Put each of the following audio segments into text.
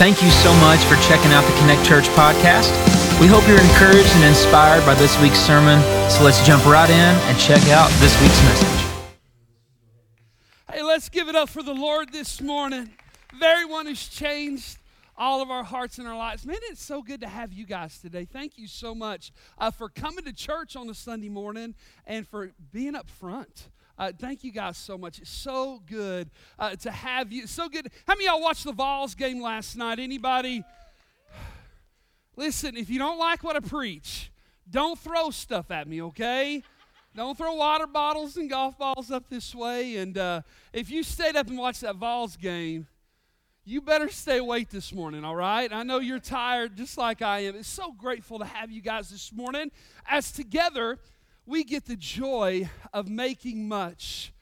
Thank you so much for checking out the Connect Church podcast. We hope you're encouraged and inspired by this week's sermon. So let's jump right in and check out this week's message. Hey, let's give it up for the Lord this morning. Very one who's changed all of our hearts and our lives. Man, it's so good to have you guys today. Thank you so much uh, for coming to church on a Sunday morning and for being up front. Uh, thank you guys so much. It's so good uh, to have you. So good. How many y'all watched the Vols game last night? Anybody? Listen, if you don't like what I preach, don't throw stuff at me, okay? Don't throw water bottles and golf balls up this way. And uh, if you stayed up and watched that Vols game, you better stay awake this morning, all right? I know you're tired just like I am. It's so grateful to have you guys this morning as together we get the joy of making much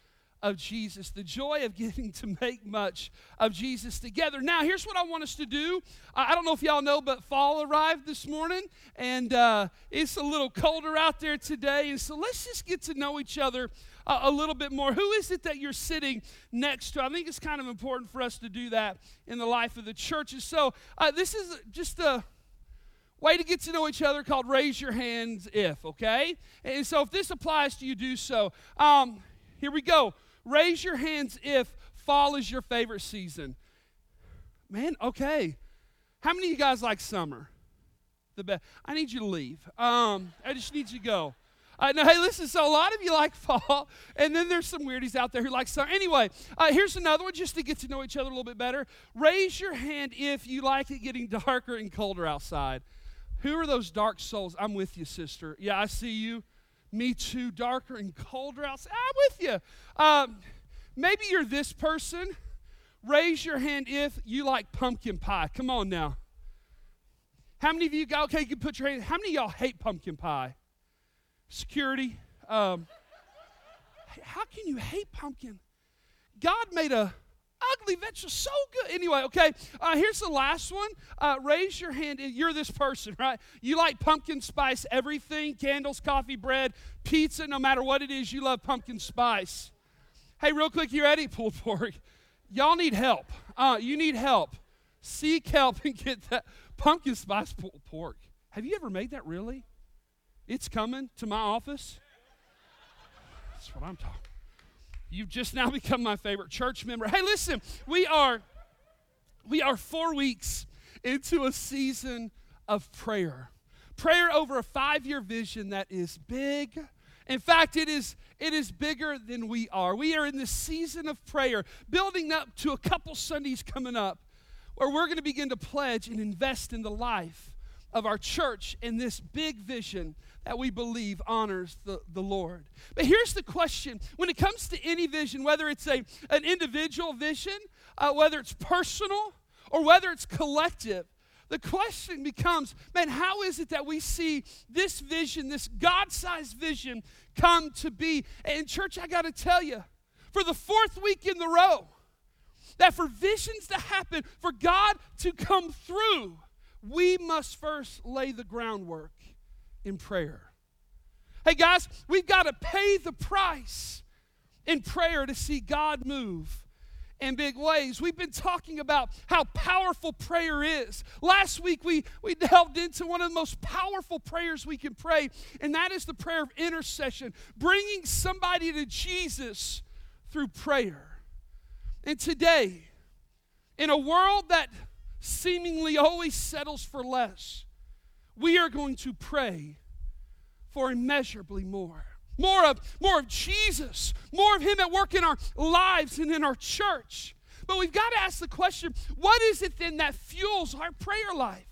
of Jesus, the joy of getting to make much of Jesus together. Now, here's what I want us to do. I don't know if y'all know, but fall arrived this morning, and uh, it's a little colder out there today. And so let's just get to know each other a, a little bit more. Who is it that you're sitting next to? I think it's kind of important for us to do that in the life of the churches. So uh, this is just a way to get to know each other called raise your hands if, okay? And so if this applies to you, do so. Um, here we go. Raise your hands if fall is your favorite season. Man, okay. How many of you guys like summer? The best. I need you to leave. Um, I just need you to go. Uh, no, hey, listen. So a lot of you like fall, and then there's some weirdies out there who like summer. Anyway, uh, here's another one just to get to know each other a little bit better. Raise your hand if you like it getting darker and colder outside. Who are those dark souls? I'm with you, sister. Yeah, I see you. Me too. Darker and colder outside. I'm with you. Um, maybe you're this person. Raise your hand if you like pumpkin pie. Come on now. How many of you got, okay, you can put your hand, how many y'all hate pumpkin pie? Security. Um, how can you hate pumpkin? God made a ugly vegetable so good. Anyway okay uh, here's the last one. Uh, raise your hand you're this person right? You like pumpkin spice everything candles coffee bread pizza no matter what it is you love pumpkin spice. Hey real quick you ready? Pulled pork. Y'all need help. Uh, you need help. Seek help and get that pumpkin spice pulled pork. Have you ever made that really? It's coming to my office? That's what i'm talking You've just now become my favorite church member. Hey, listen, we are we are 4 weeks into a season of prayer. Prayer over a 5-year vision that is big. In fact, it is it is bigger than we are. We are in the season of prayer, building up to a couple Sundays coming up where we're going to begin to pledge and invest in the life of our church in this big vision that we believe honors the, the Lord. But here's the question when it comes to any vision, whether it's a, an individual vision, uh, whether it's personal, or whether it's collective, the question becomes man, how is it that we see this vision, this God sized vision, come to be? And, church, I got to tell you, for the fourth week in the row, that for visions to happen, for God to come through, we must first lay the groundwork in prayer. Hey, guys, we've got to pay the price in prayer to see God move in big ways. We've been talking about how powerful prayer is. Last week, we, we delved into one of the most powerful prayers we can pray, and that is the prayer of intercession, bringing somebody to Jesus through prayer. And today, in a world that seemingly always settles for less, we are going to pray for immeasurably more. More of, more of Jesus, more of Him at work in our lives and in our church. But we've got to ask the question what is it then that fuels our prayer life?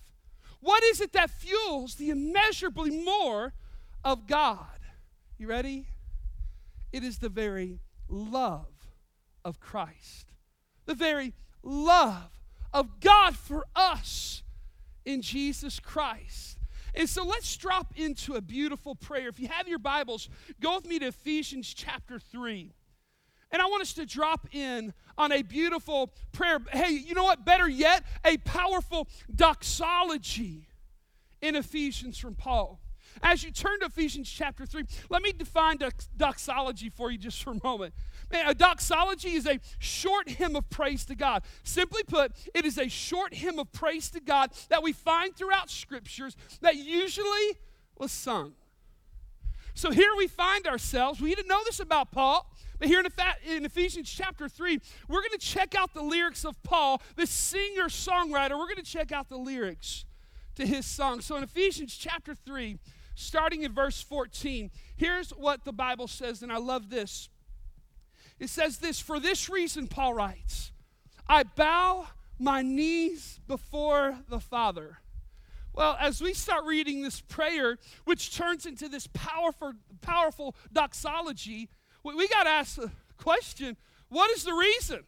What is it that fuels the immeasurably more of God? You ready? It is the very love of Christ, the very love of God for us in Jesus Christ. And so let's drop into a beautiful prayer. If you have your Bibles, go with me to Ephesians chapter 3. And I want us to drop in on a beautiful prayer. Hey, you know what? Better yet, a powerful doxology in Ephesians from Paul. As you turn to Ephesians chapter 3, let me define doxology for you just for a moment. Man, a doxology is a short hymn of praise to God. Simply put, it is a short hymn of praise to God that we find throughout scriptures that usually was sung. So here we find ourselves. We didn't know this about Paul. But here in Ephesians chapter 3, we're going to check out the lyrics of Paul, the singer songwriter. We're going to check out the lyrics to his song. So in Ephesians chapter 3, starting in verse 14, here's what the Bible says, and I love this. It says this For this reason, Paul writes, I bow my knees before the Father. Well, as we start reading this prayer, which turns into this powerful, powerful doxology, we, we got to ask the question what is the reason?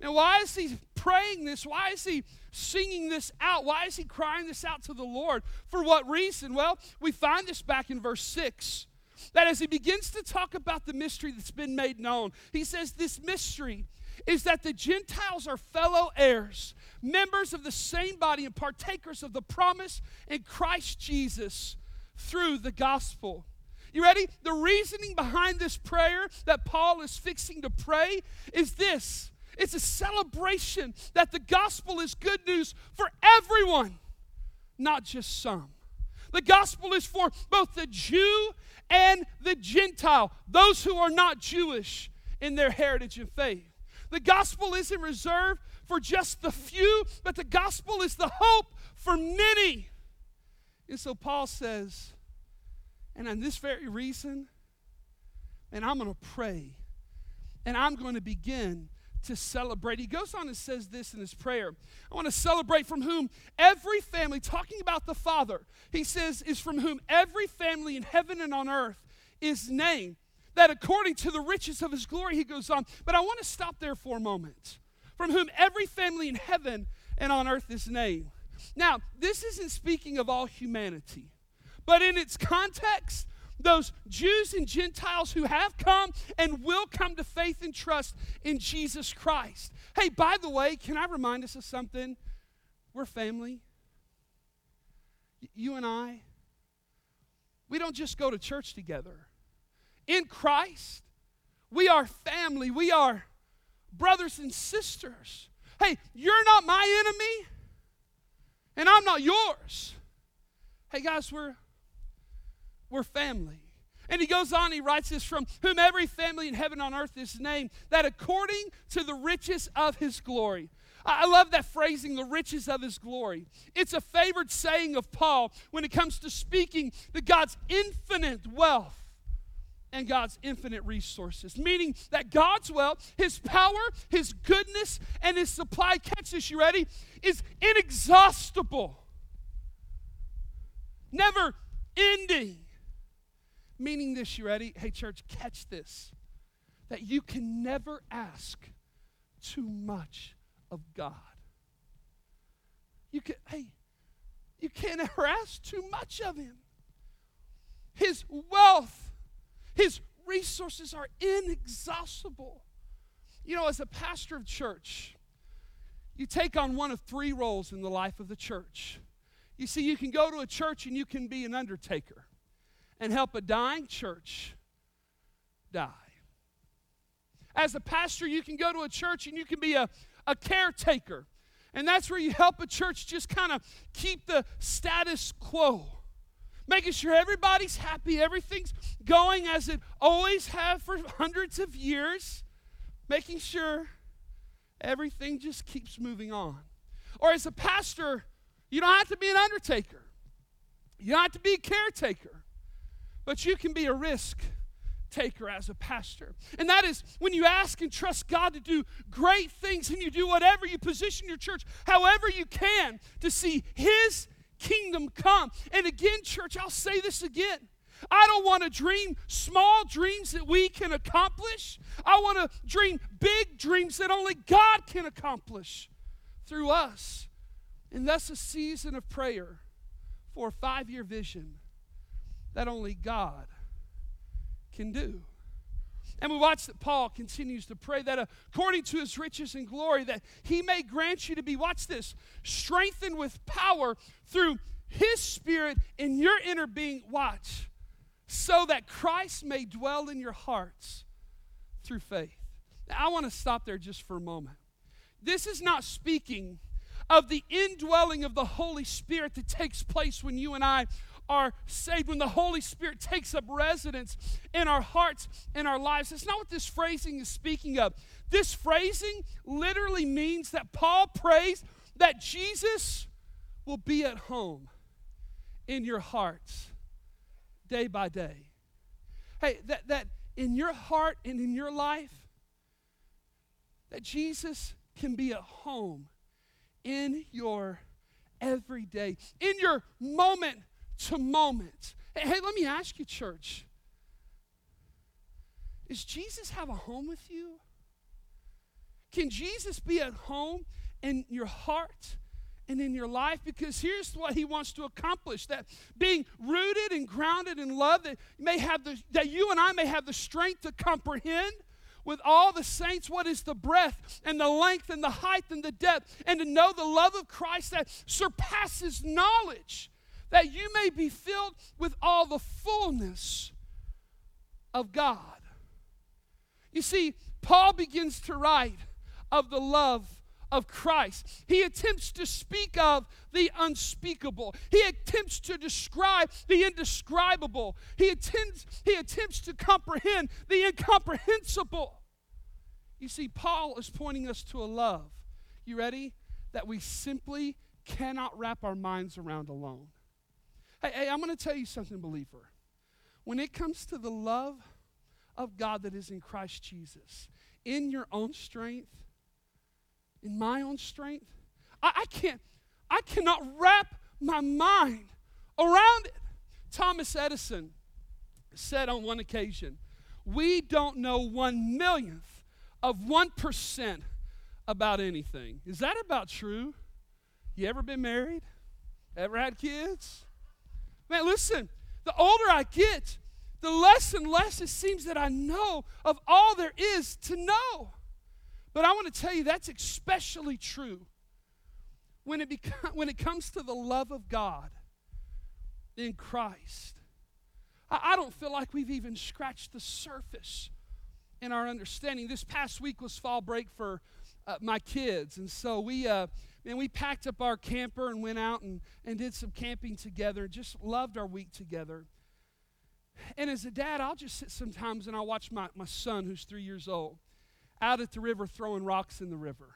And why is he praying this? Why is he singing this out? Why is he crying this out to the Lord? For what reason? Well, we find this back in verse 6 that as he begins to talk about the mystery that's been made known, he says, This mystery is that the Gentiles are fellow heirs, members of the same body, and partakers of the promise in Christ Jesus through the gospel. You ready? The reasoning behind this prayer that Paul is fixing to pray is this it's a celebration that the gospel is good news for everyone, not just some. The gospel is for both the Jew and the Gentile, those who are not Jewish in their heritage and faith. The gospel isn't reserved for just the few, but the gospel is the hope for many. And so Paul says, and on this very reason, and I'm going to pray and I'm going to begin to celebrate. He goes on and says this in his prayer I want to celebrate from whom every family, talking about the Father, he says, is from whom every family in heaven and on earth is named. That according to the riches of his glory, he goes on. But I want to stop there for a moment. From whom every family in heaven and on earth is named. Now, this isn't speaking of all humanity. But in its context, those Jews and Gentiles who have come and will come to faith and trust in Jesus Christ. Hey, by the way, can I remind us of something? We're family. You and I, we don't just go to church together. In Christ, we are family. We are brothers and sisters. Hey, you're not my enemy, and I'm not yours. Hey, guys, we're we're family. And he goes on, he writes this from whom every family in heaven on earth is named, that according to the riches of his glory. I love that phrasing, the riches of his glory. It's a favored saying of Paul when it comes to speaking the God's infinite wealth and God's infinite resources, meaning that God's wealth, his power, his goodness, and his supply, catch this, you ready, is inexhaustible, never ending. Meaning this, you ready? Hey, church, catch this. That you can never ask too much of God. You can, hey, you can't ever ask too much of Him. His wealth, His resources are inexhaustible. You know, as a pastor of church, you take on one of three roles in the life of the church. You see, you can go to a church and you can be an undertaker and help a dying church die. As a pastor, you can go to a church and you can be a, a caretaker. And that's where you help a church just kind of keep the status quo. Making sure everybody's happy, everything's going as it always have for hundreds of years. Making sure everything just keeps moving on. Or as a pastor, you don't have to be an undertaker. You don't have to be a caretaker. But you can be a risk taker as a pastor. And that is when you ask and trust God to do great things and you do whatever you position your church, however you can, to see His kingdom come. And again, church, I'll say this again. I don't want to dream small dreams that we can accomplish. I want to dream big dreams that only God can accomplish through us. And that's a season of prayer for a five year vision that only God can do. And we watch that Paul continues to pray that according to his riches and glory, that he may grant you to be, watch this, strengthened with power through His Spirit in your inner being, watch, so that Christ may dwell in your hearts through faith. Now, I want to stop there just for a moment. This is not speaking of the indwelling of the Holy Spirit that takes place when you and I are saved, when the Holy Spirit takes up residence in our hearts and our lives. That's not what this phrasing is speaking of. This phrasing literally means that Paul prays that Jesus will be at home in your hearts day by day. Hey, that, that in your heart and in your life, that Jesus can be at home in your everyday, in your moment to moment. Hey, let me ask you, church. Does Jesus have a home with you? Can Jesus be at home in your heart and in your life? Because here's what he wants to accomplish that being rooted and grounded in love, that, may have the, that you and I may have the strength to comprehend with all the saints what is the breadth and the length and the height and the depth, and to know the love of Christ that surpasses knowledge, that you may be filled with all the fullness of God. You see, Paul begins to write of the love of Christ. He attempts to speak of the unspeakable. He attempts to describe the indescribable. He attempts, he attempts to comprehend the incomprehensible. You see, Paul is pointing us to a love. You ready? That we simply cannot wrap our minds around alone. Hey, hey I'm going to tell you something, believer. When it comes to the love of God that is in Christ Jesus, in your own strength, in my own strength. I, I can't, I cannot wrap my mind around it. Thomas Edison said on one occasion, We don't know one millionth of 1% about anything. Is that about true? You ever been married? Ever had kids? Man, listen, the older I get, the less and less it seems that I know of all there is to know. But I want to tell you that's especially true when it, when it comes to the love of God in Christ. I, I don't feel like we've even scratched the surface in our understanding. This past week was fall break for uh, my kids, and so we. Uh, and we packed up our camper and went out and, and did some camping together. Just loved our week together. And as a dad, I'll just sit sometimes and I'll watch my, my son, who's three years old out at the river throwing rocks in the river,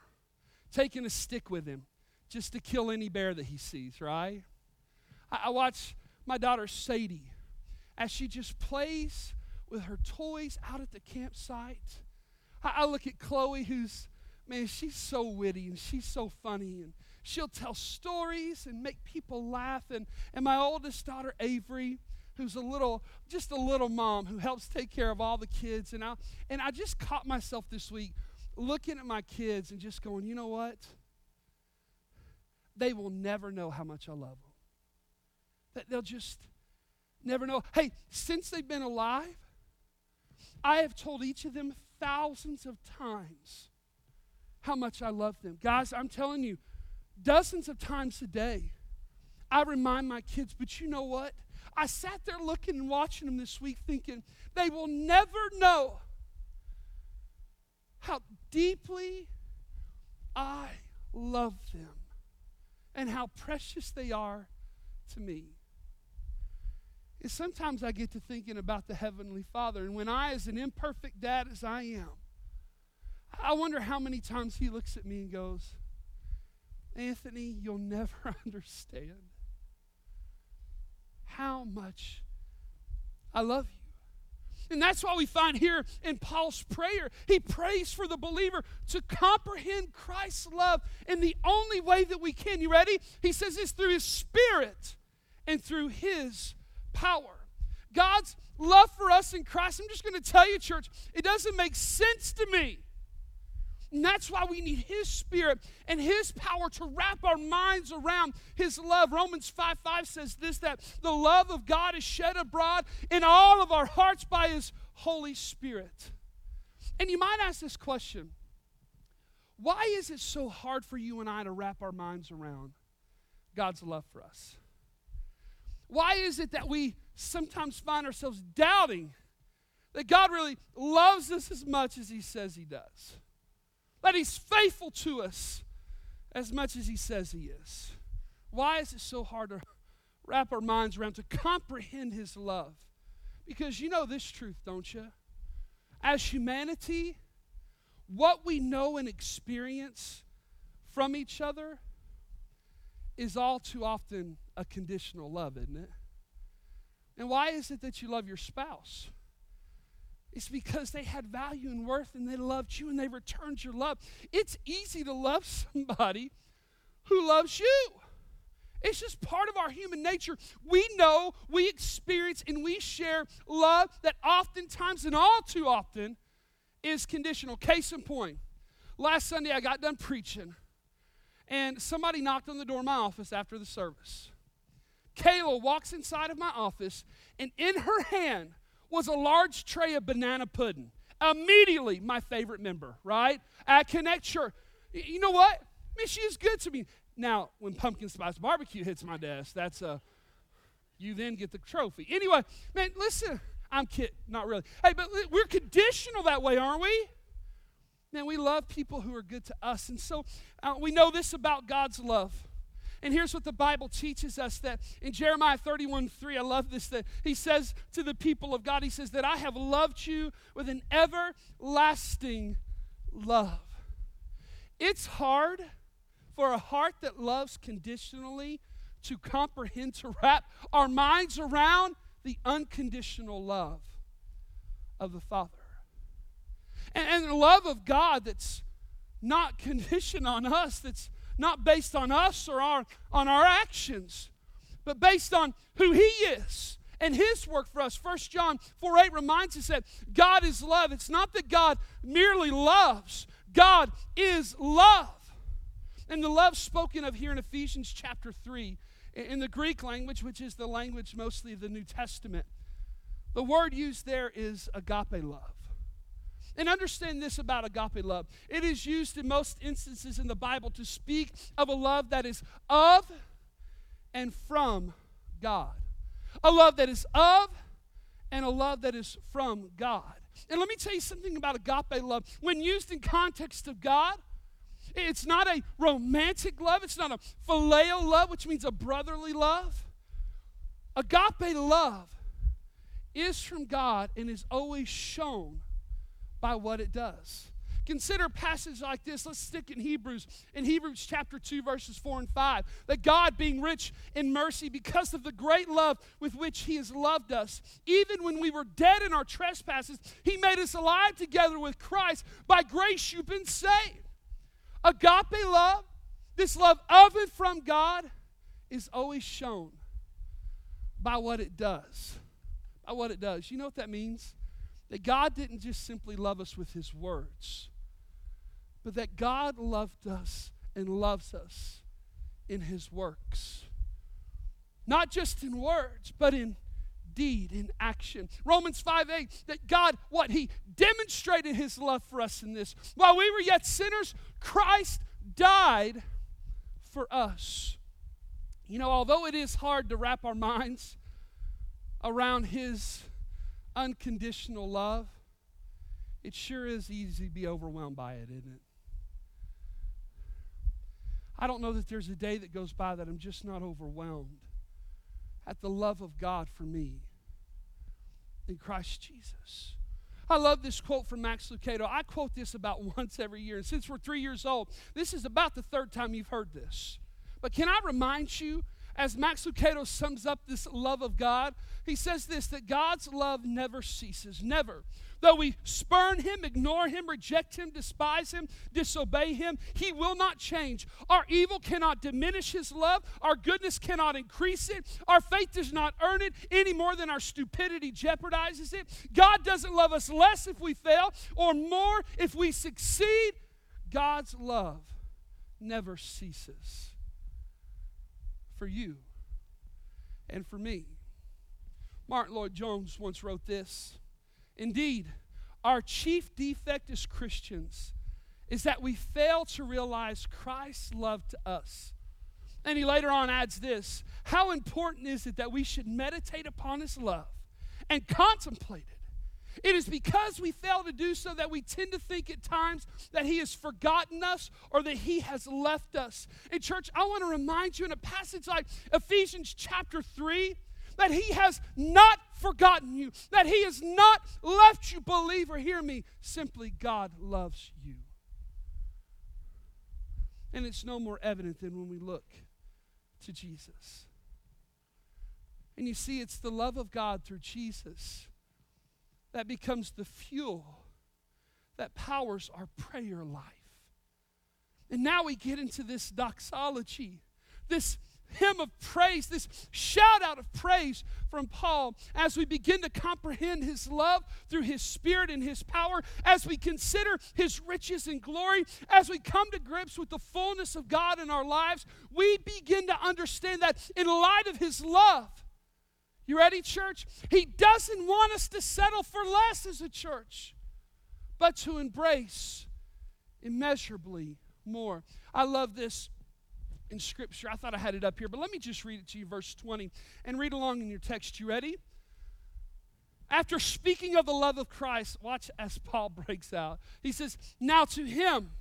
taking a stick with him just to kill any bear that he sees, right? I, I watch my daughter Sadie as she just plays with her toys out at the campsite. I, I look at Chloe, who's, man, she's so witty and she's so funny and she'll tell stories and make people laugh. And, and my oldest daughter, Avery, who's a little, just a little mom who helps take care of all the kids. And I, and I just caught myself this week looking at my kids and just going, you know what? They will never know how much I love them. That they'll just never know. Hey, since they've been alive, I have told each of them thousands of times how much I love them. Guys, I'm telling you, dozens of times a day, I remind my kids, but you know what? I sat there looking and watching them this week thinking, they will never know how deeply I love them and how precious they are to me. And sometimes I get to thinking about the Heavenly Father, and when I, as an imperfect dad as I am, I wonder how many times He looks at me and goes, Anthony, you'll never understand how much I love you. And that's why we find here in Paul's prayer, he prays for the believer to comprehend Christ's love in the only way that we can. You ready? He says this through his spirit and through his power. God's love for us in Christ, I'm just going to tell you, church, it doesn't make sense to me and that's why we need His Spirit and His power to wrap our minds around His love. Romans 5 5 says this that the love of God is shed abroad in all of our hearts by His Holy Spirit. And you might ask this question why is it so hard for you and I to wrap our minds around God's love for us? Why is it that we sometimes find ourselves doubting that God really loves us as much as He says He does? That He's faithful to us as much as He says He is? Why is it so hard to wrap our minds around to comprehend His love? Because you know this truth, don't you? As humanity, what we know and experience from each other is all too often a conditional love, isn't it? And why is it that you love your spouse? It's because they had value and worth and they loved you and they returned your love. It's easy to love somebody who loves you. It's just part of our human nature. We know, we experience, and we share love that oftentimes and all too often is conditional. Case in point, last Sunday I got done preaching, and somebody knocked on the door of my office after the service. Kayla walks inside of my office, and in her hand was a large tray of banana pudding. Immediately, my favorite member, right? At Connect Church. You know what? I mean, she is good to me. Now, when pumpkin spice barbecue hits my desk, that's a you then get the trophy. Anyway, man, listen. I'm kidding, not really. Hey, but we're conditional that way, aren't we? Man, we love people who are good to us. And so uh, we know this about God's love. And here's what the Bible teaches us that in Jeremiah 31 3, I love this, that he says to the people of God, he says, that I have loved you with an everlasting love. It's hard for a heart that loves conditionally to comprehend, to wrap our minds around the unconditional love of the Father. And, and the love of God that's not conditioned on us, that's not based on us or our, on our actions, but based on who He is and His work for us. First John 4 8 reminds us that God is love. It's not that God merely loves, God is love. And the love spoken of here in Ephesians chapter 3 in the Greek language, which is the language mostly of the New Testament, the word used there is agape love. And understand this about agape love it is used in most instances in the Bible to speak of a love that is of and from God. A love that is of and a love that is from God. And let me tell you something about agape love. When used in context of God, it's not a romantic love, it's not a phileo love, which means a brotherly love. Agape love is from God and is always shown by what it does. Consider passage like this. Let's stick in Hebrews, in Hebrews chapter 2, verses 4 and 5. That God, being rich in mercy, because of the great love with which He has loved us, even when we were dead in our trespasses, He made us alive together with Christ. By grace you've been saved. Agape love, this love of and from God, is always shown by what it does. By what it does. You know what that means? That God didn't just simply love us with His words, but that God loved us and loves us in His works. Not just in words, but in deed, in action. Romans 5 8, that God, what? He demonstrated his love for us in this. While we were yet sinners, Christ died for us. You know, although it is hard to wrap our minds around his unconditional love, it sure is easy to be overwhelmed by it, isn't it? I don't know that there's a day that goes by that I'm just not overwhelmed at the love of God for me in Christ Jesus. I love this quote from Max Lucado. I quote this about once every year. And since we're three years old, this is about the third time you've heard this. But can I remind you, as Max Lucado sums up this love of God, he says this that God's love never ceases, never. Though we spurn him, ignore him, reject him, despise him, disobey him, he will not change. Our evil cannot diminish his love. Our goodness cannot increase it. Our faith does not earn it any more than our stupidity jeopardizes it. God doesn't love us less if we fail or more if we succeed. God's love never ceases for you and for me. Martyn Lloyd-Jones once wrote this. Indeed, our chief defect as Christians is that we fail to realize Christ's love to us And he later on adds this How important is it that we should meditate upon his love and contemplate it? It is because we fail to do so that we tend to think at times that He has forgotten us or that He has left us. In church, I want to remind you in a passage like Ephesians chapter 3 that He has not forgotten you, that He has not left you. Believer, hear me. Simply, God loves you. And it's no more evident than when we look to Jesus. And you see, it's the love of God through Jesus that becomes the fuel that powers our prayer life. And now we get into this doxology, this hymn of praise, this shout out of praise from Paul as we begin to comprehend his love through his spirit and his power, as we consider his riches and glory, as we come to grips with the fullness of God in our lives, we begin to understand that in light of his love, you ready, church? He doesn't want us to settle for less as a church, but to embrace immeasurably more. I love this in Scripture. I thought I had it up here, but let me just read it to you, verse 20, and read along in your text. You ready? After speaking of the love of Christ, watch as Paul breaks out. He says, Now to him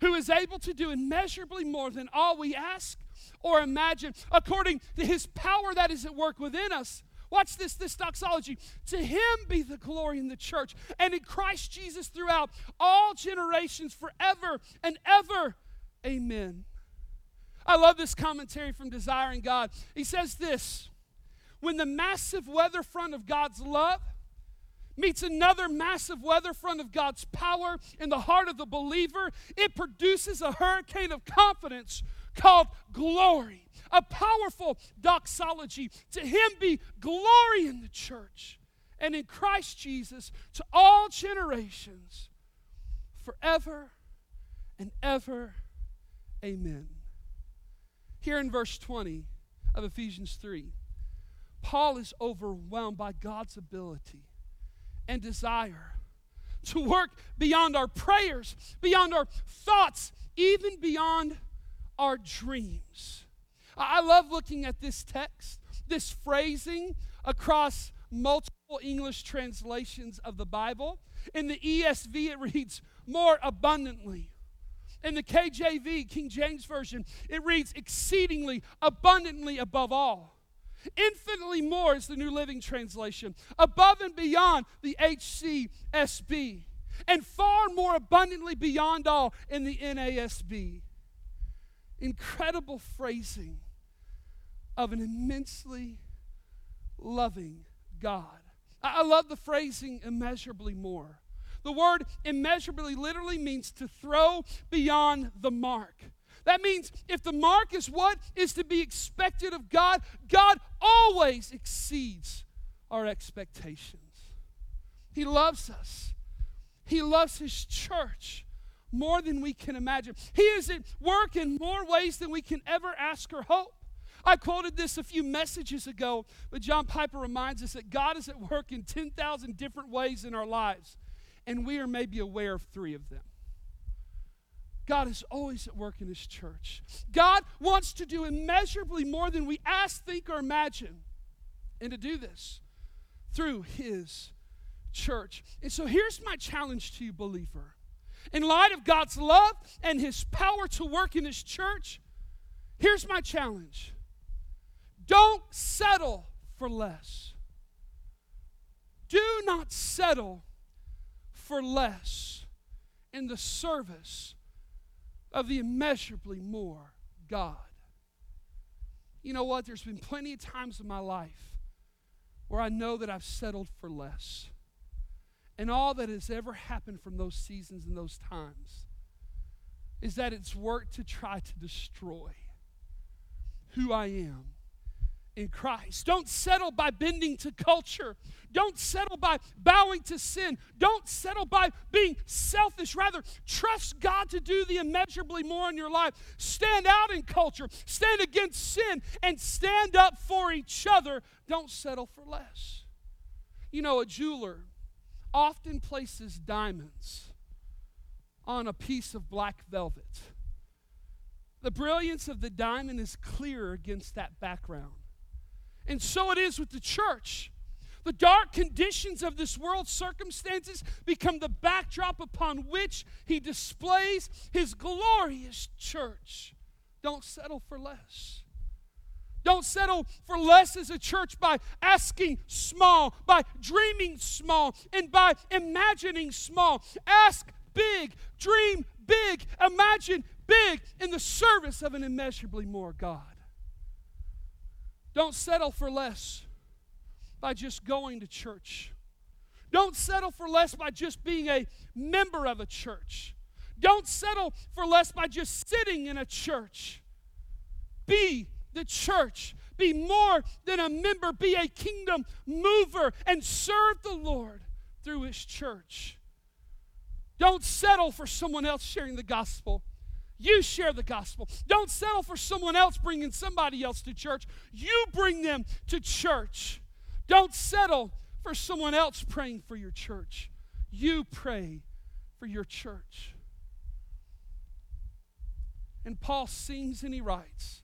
who is able to do immeasurably more than all we ask or imagine, according to his power that is at work within us. Watch this, this doxology. To him be the glory in the church and in Christ Jesus throughout all generations, forever and ever. Amen. I love this commentary from Desiring God. He says this When the massive weather front of God's love meets another massive weather front of God's power in the heart of the believer, it produces a hurricane of confidence called glory. A powerful doxology. To him be glory in the church and in Christ Jesus to all generations, forever and ever. Amen. Here in verse 20 of Ephesians 3, Paul is overwhelmed by God's ability and desire to work beyond our prayers, beyond our thoughts, even beyond our dreams. I love looking at this text, this phrasing across multiple English translations of the Bible. In the ESV, it reads more abundantly. In the KJV, King James Version, it reads exceedingly abundantly above all. Infinitely more is the New Living Translation, above and beyond the HCSB, and far more abundantly beyond all in the NASB incredible phrasing of an immensely loving God. I love the phrasing immeasurably more. The word immeasurably literally means to throw beyond the mark. That means if the mark is what is to be expected of God, God always exceeds our expectations. He loves us, He loves His church more than we can imagine. He is at work in more ways than we can ever ask or hope. I quoted this a few messages ago, but John Piper reminds us that God is at work in 10,000 different ways in our lives, and we are maybe aware of three of them. God is always at work in His church. God wants to do immeasurably more than we ask, think, or imagine. And to do this through His church. And so here's my challenge to you, believer in light of God's love and His power to work in His church, here's my challenge don't settle for less. Do not settle for less in the service of the immeasurably more God. You know what? There's been plenty of times in my life where I know that I've settled for less and all that has ever happened from those seasons and those times is that it's worked to try to destroy who I am in Christ. Don't settle by bending to culture. Don't settle by bowing to sin. Don't settle by being selfish. Rather, trust God to do the immeasurably more in your life. Stand out in culture, stand against sin, and stand up for each other. Don't settle for less. You know, a jeweler often places diamonds on a piece of black velvet. The brilliance of the diamond is clear against that background. And so it is with the church. The dark conditions of this world's circumstances become the backdrop upon which he displays his glorious church. Don't settle for less. Don't settle for less as a church by asking small, by dreaming small, and by imagining small. Ask big, dream big, imagine big in the service of an immeasurably more God. Don't settle for less by just going to church. Don't settle for less by just being a member of a church. Don't settle for less by just sitting in a church. Be the church. Be more than a member. Be a kingdom mover and serve the Lord through His church. Don't settle for someone else sharing the gospel. You share the gospel. Don't settle for someone else bringing somebody else to church. You bring them to church. Don't settle for someone else praying for your church. You pray for your church. And Paul sings and he writes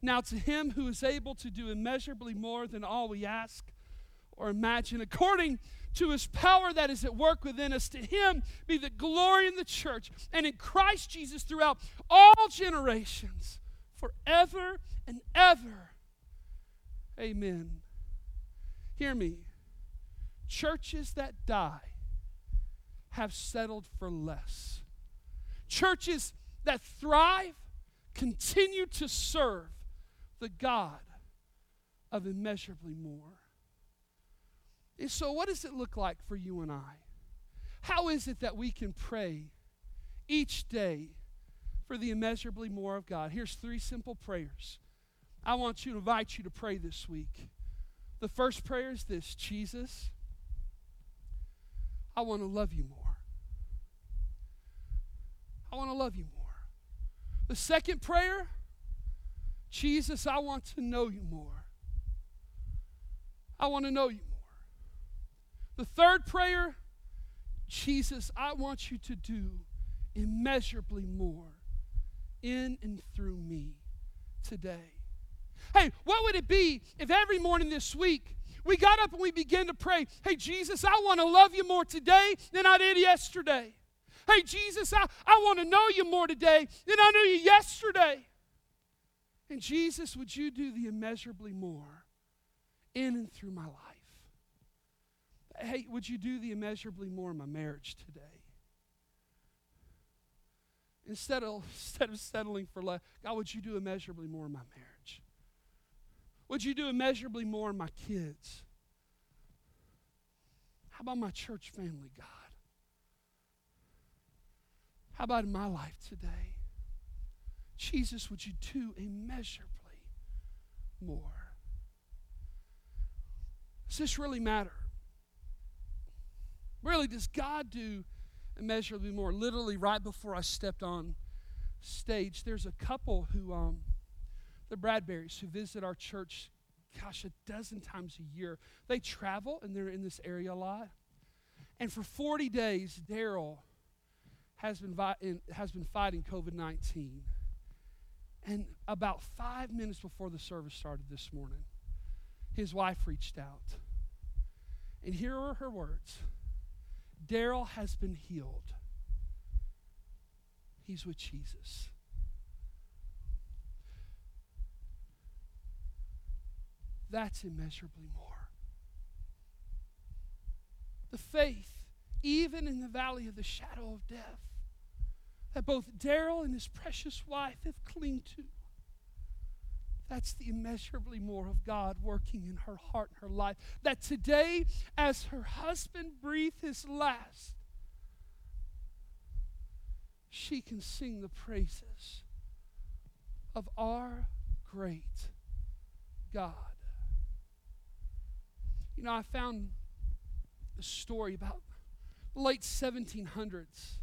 Now to him who is able to do immeasurably more than all we ask or imagine, according to his power that is at work within us, to him be the glory in the church and in Christ Jesus throughout all generations, forever and ever. Amen. Hear me. Churches that die have settled for less. Churches that thrive continue to serve the God of immeasurably more. And so, what does it look like for you and I? How is it that we can pray each day for the immeasurably more of God? Here's three simple prayers. I want you to invite you to pray this week. The first prayer is this Jesus, I want to love you more. I want to love you more. The second prayer, Jesus, I want to know you more. I want to know you more. The third prayer, Jesus, I want you to do immeasurably more in and through me today. Hey, what would it be if every morning this week we got up and we began to pray, Hey, Jesus, I want to love you more today than I did yesterday. Hey, Jesus, I, I want to know you more today than I knew you yesterday. And Jesus, would you do the immeasurably more in and through my life? Hey, would you do the immeasurably more in my marriage today? Instead of, instead of settling for less, God, would you do immeasurably more in my marriage? Would you do immeasurably more in my kids? How about my church family, God? How about in my life today? Jesus, would you do immeasurably more? Does this really matter? Really, does God do immeasurably more? Literally, right before I stepped on stage, there's a couple who um, the Bradberries, who visit our church, gosh, a dozen times a year. They travel and they're in this area a lot. And for 40 days, Daryl has been, vi- has been fighting COVID 19. And about five minutes before the service started this morning, his wife reached out. And here are her words Daryl has been healed. He's with Jesus. That's immeasurably more. The faith, even in the valley of the shadow of death, that both Daryl and his precious wife have clung to. That's the immeasurably more of God working in her heart and her life. That today, as her husband breathed his last, she can sing the praises of our great God. You know, I found a story about the late 1700s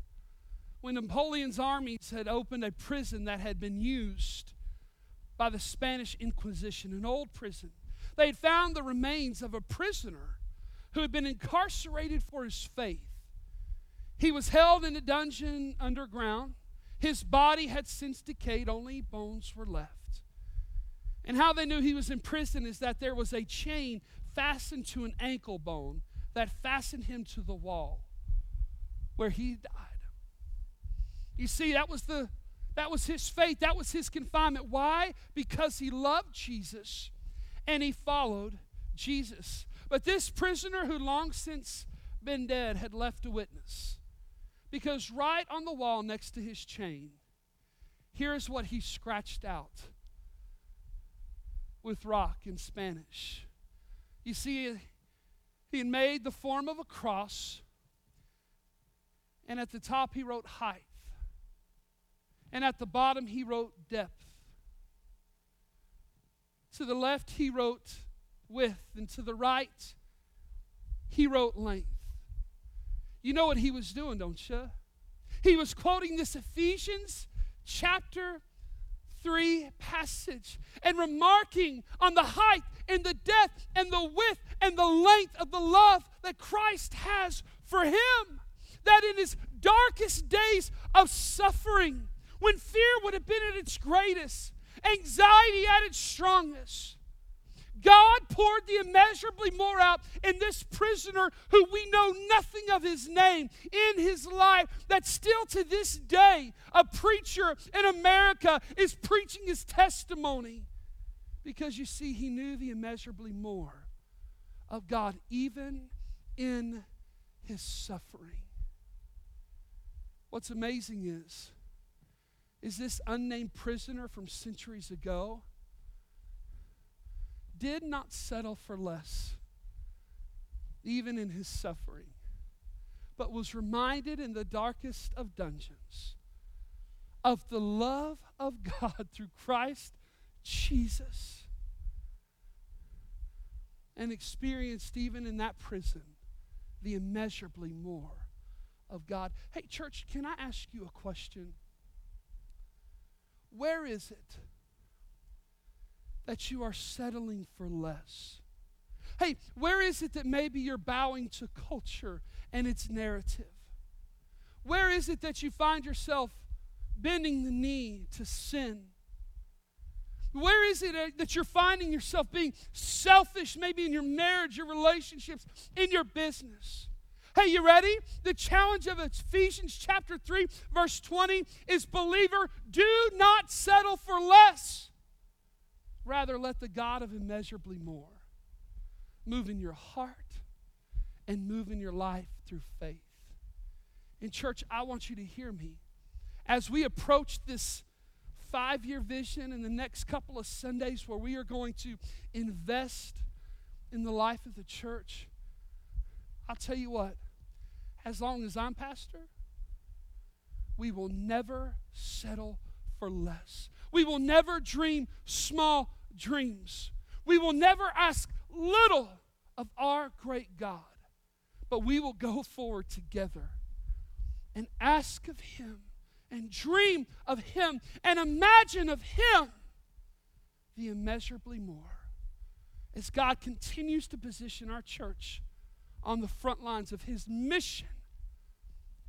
when Napoleon's armies had opened a prison that had been used by the Spanish Inquisition, an old prison. They had found the remains of a prisoner who had been incarcerated for his faith. He was held in a dungeon underground. His body had since decayed, only bones were left. And how they knew he was in prison is that there was a chain fastened to an ankle bone that fastened him to the wall where he died. You see, that was the that was his faith, that was his confinement. Why? Because he loved Jesus and he followed Jesus. But this prisoner who long since been dead had left a witness. Because right on the wall next to his chain, here's what he scratched out with rock in Spanish. You see, he made the form of a cross, and at the top he wrote height, and at the bottom he wrote depth. To the left he wrote width, and to the right he wrote length. You know what he was doing, don't you? He was quoting this Ephesians chapter 3 passage and remarking on the height and the depth and the width and the length of the love that Christ has for him. That in his darkest days of suffering, when fear would have been at its greatest, anxiety at its strongest, God poured the immeasurably more out in this prisoner who we know nothing of his name in his life, that still to this day, a preacher in America is preaching his testimony. Because you see, he knew the immeasurably more of God, even in his suffering. What's amazing is, is this unnamed prisoner from centuries ago did not settle for less, even in his suffering, but was reminded in the darkest of dungeons of the love of God through Christ Jesus and experienced even in that prison the immeasurably more of God. Hey, church, can I ask you a question? Where is it that you are settling for less? Hey, where is it that maybe you're bowing to culture and its narrative? Where is it that you find yourself bending the knee to sin? Where is it that you're finding yourself being selfish, maybe in your marriage, your relationships, in your business? Hey, you ready? The challenge of Ephesians chapter 3, verse 20 is believer, do not settle for less. Rather, let the God of immeasurably more move in your heart and move in your life through faith. In church, I want you to hear me. As we approach this five year vision in the next couple of Sundays where we are going to invest in the life of the church, I'll tell you what, as long as I'm pastor, we will never settle for less. We will never dream small dreams. We will never ask little of our great God, but we will go forward together and ask of Him and dream of Him and imagine of Him the immeasurably more. As God continues to position our church on the front lines of His mission